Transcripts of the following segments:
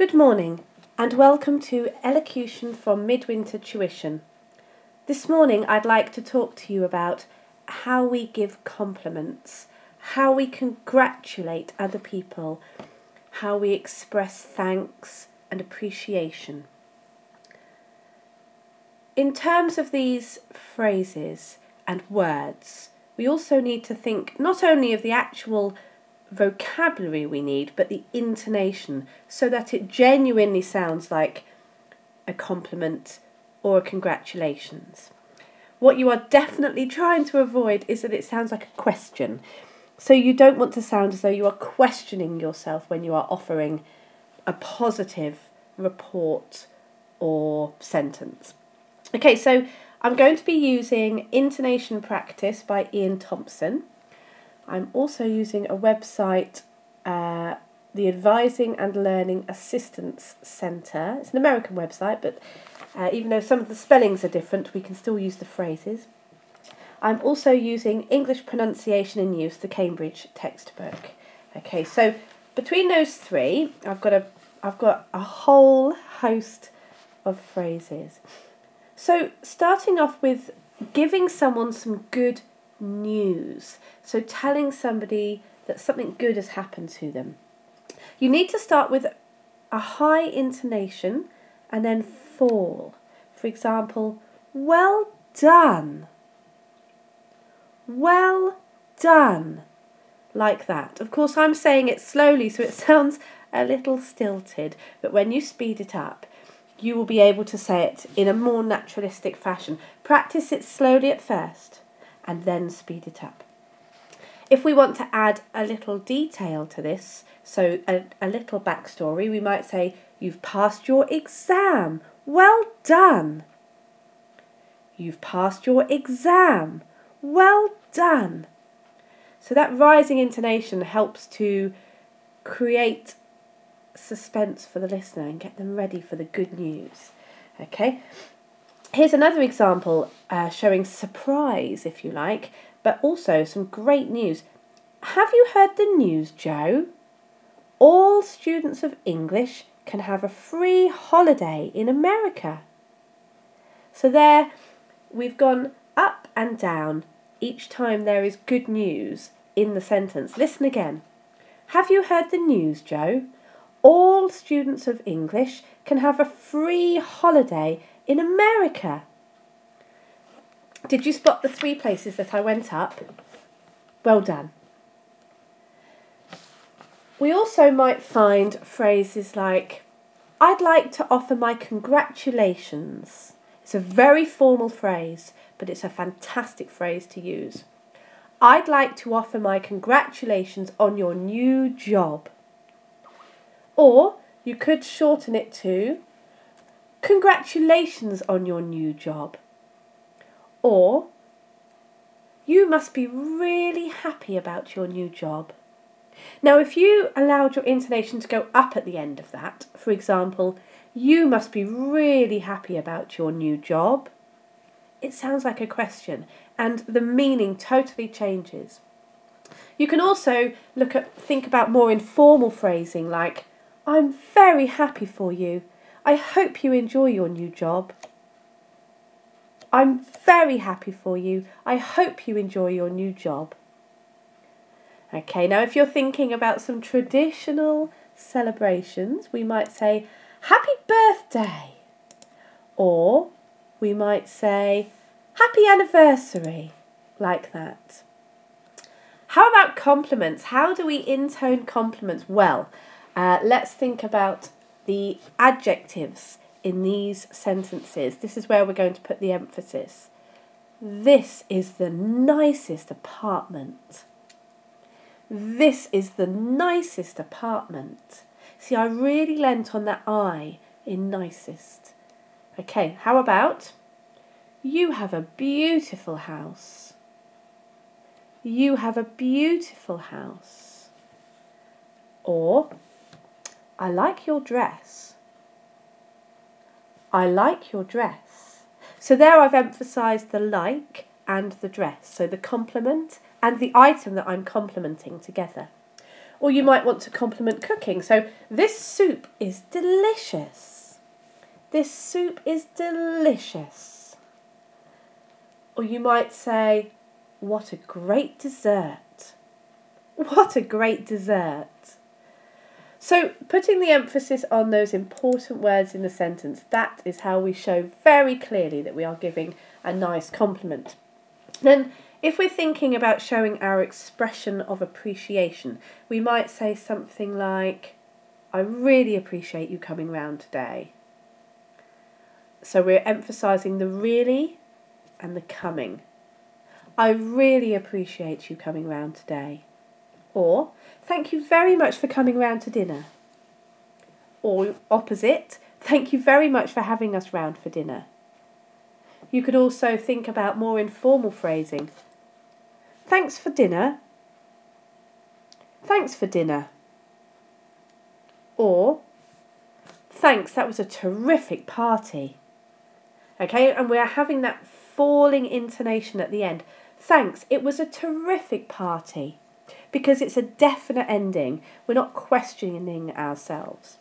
Good morning and welcome to Elocution from Midwinter Tuition. This morning I'd like to talk to you about how we give compliments, how we congratulate other people, how we express thanks and appreciation. In terms of these phrases and words, we also need to think not only of the actual vocabulary we need, but the intonation so that it genuinely sounds like a compliment or a congratulations. What you are definitely trying to avoid is that it sounds like a question. So you don't want to sound as though you are questioning yourself when you are offering a positive report or sentence. Okay, so I'm going to be using Intonation Practice by Ian Thompson. I'm also using a website, uh, the Advising and Learning Assistance Centre. It's an American website, but uh, even though some of the spellings are different, we can still use the phrases. I'm also using English Pronunciation in Use, the Cambridge textbook. Okay, so between those three, I've got a I've got a whole host of phrases. So starting off with giving someone some good news. So, telling somebody that something good has happened to them. You need to start with a high intonation and then fall. For example, well done. Well done. Like that. Of course, I'm saying it slowly, so it sounds a little stilted, but when you speed it up, you will be able to say it in a more naturalistic fashion. Practice it slowly at first and then speed it up. If we want to add a little detail to this, so a, a little backstory, we might say, You've passed your exam. Well done. You've passed your exam. Well done. So that rising intonation helps to create suspense for the listener and get them ready for the good news. Okay, Here's another example uh, showing surprise, if you like, but also some great news. Have you heard the news, Joe? All students of English can have a free holiday in America. So, there we've gone up and down each time there is good news in the sentence. Listen again. Have you heard the news, Joe? All students of English can have a free holiday in America. Did you spot the three places that I went up? Well done. We also might find phrases like, I'd like to offer my congratulations. It's a very formal phrase, but it's a fantastic phrase to use. I'd like to offer my congratulations on your new job. Or you could shorten it to, Congratulations on your new job. Or, You must be really happy about your new job. Now, if you allowed your intonation to go up at the end of that, for example, you must be really happy about your new job, it sounds like a question and the meaning totally changes. You can also look at think about more informal phrasing like I'm very happy for you I hope you enjoy your new job. I'm very happy for you. I hope you enjoy your new job. Okay, now if you're thinking about some traditional celebrations, we might say, Happy birthday! Or we might say, Happy anniversary, like that. How about compliments? How do we intone compliments? Well, uh, let's think about the adjectives in these sentences. This is where we're going to put the emphasis. This is the nicest apartment. This is the nicest apartment. See, I really lent on that I in nicest. Okay, how about you have a beautiful house? You have a beautiful house. Or I like your dress. I like your dress. So there I've emphasised the like and the dress. So the compliment and the item that I'm complimenting together. Or you might want to compliment cooking. So, this soup is delicious. This soup is delicious. Or you might say, What a great dessert. What a great dessert. So, putting the emphasis on those important words in the sentence, that is how we show very clearly that we are giving a nice compliment. Then, if we're thinking about showing our expression of appreciation, we might say something like, I really appreciate you coming round today. So we're emphasising the really and the coming. I really appreciate you coming round today. Or, thank you very much for coming round to dinner. Or, opposite, thank you very much for having us round for dinner. You could also think about more informal phrasing Thanks for dinner. Thanks for dinner. Or, thanks, that was a terrific party. Okay, and we're having that falling intonation at the end. Thanks, it was a terrific party. Because it's a definite ending. We're not questioning ourselves.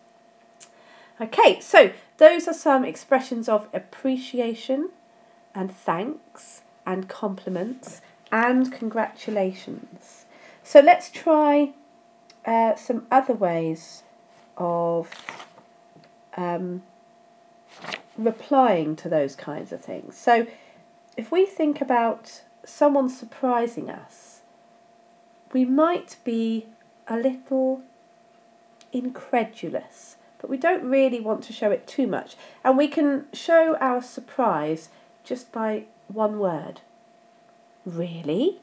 Okay, so those are some expressions of appreciation and thanks and compliments and congratulations. So let's try uh, some other ways of um, replying to those kinds of things. So if we think about someone surprising us, we might be a little incredulous, but we don't really want to show it too much. And we can show our surprise just by one word. Really?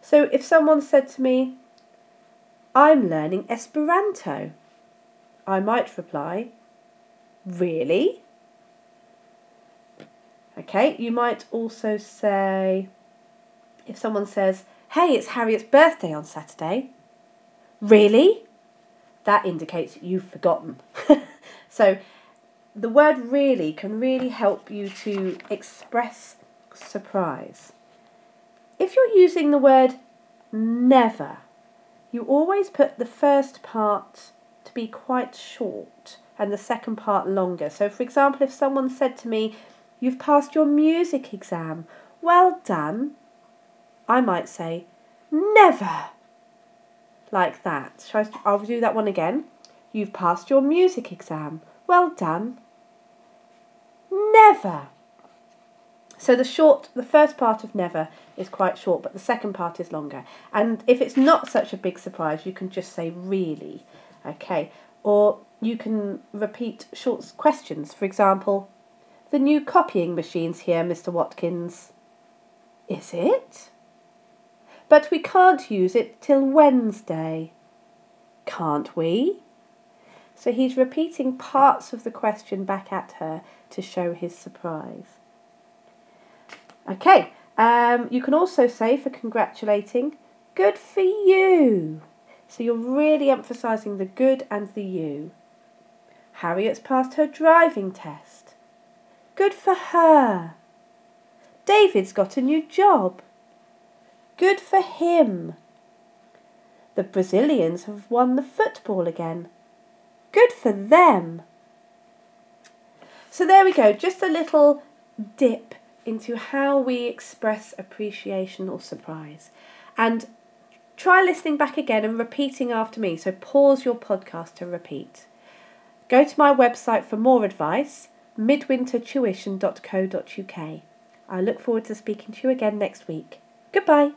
So if someone said to me, I'm learning Esperanto, I might reply, Really? Okay, you might also say, if someone says, Hey, it's Harriet's birthday on Saturday. Really? That indicates you've forgotten. so the word really can really help you to express surprise. If you're using the word never, you always put the first part to be quite short and the second part longer. So, for example, if someone said to me, You've passed your music exam, well done, I might say, Never. Like that. Shall I, I'll do that one again. You've passed your music exam. Well done. Never. So the short, the first part of never is quite short, but the second part is longer. And if it's not such a big surprise, you can just say really, okay? Or you can repeat short questions. For example, the new copying machine's here, Mr. Watkins. Is it? But we can't use it till Wednesday. Can't we? So he's repeating parts of the question back at her to show his surprise. Okay, um, you can also say for congratulating, good for you. So you're really emphasising the good and the you. Harriet's passed her driving test. Good for her. David's got a new job. Good for him. The Brazilians have won the football again. Good for them. So there we go, just a little dip into how we express appreciation or surprise. And try listening back again and repeating after me. So pause your podcast to repeat. Go to my website for more advice, midwintertuition.co.uk. I look forward to speaking to you again next week. Goodbye.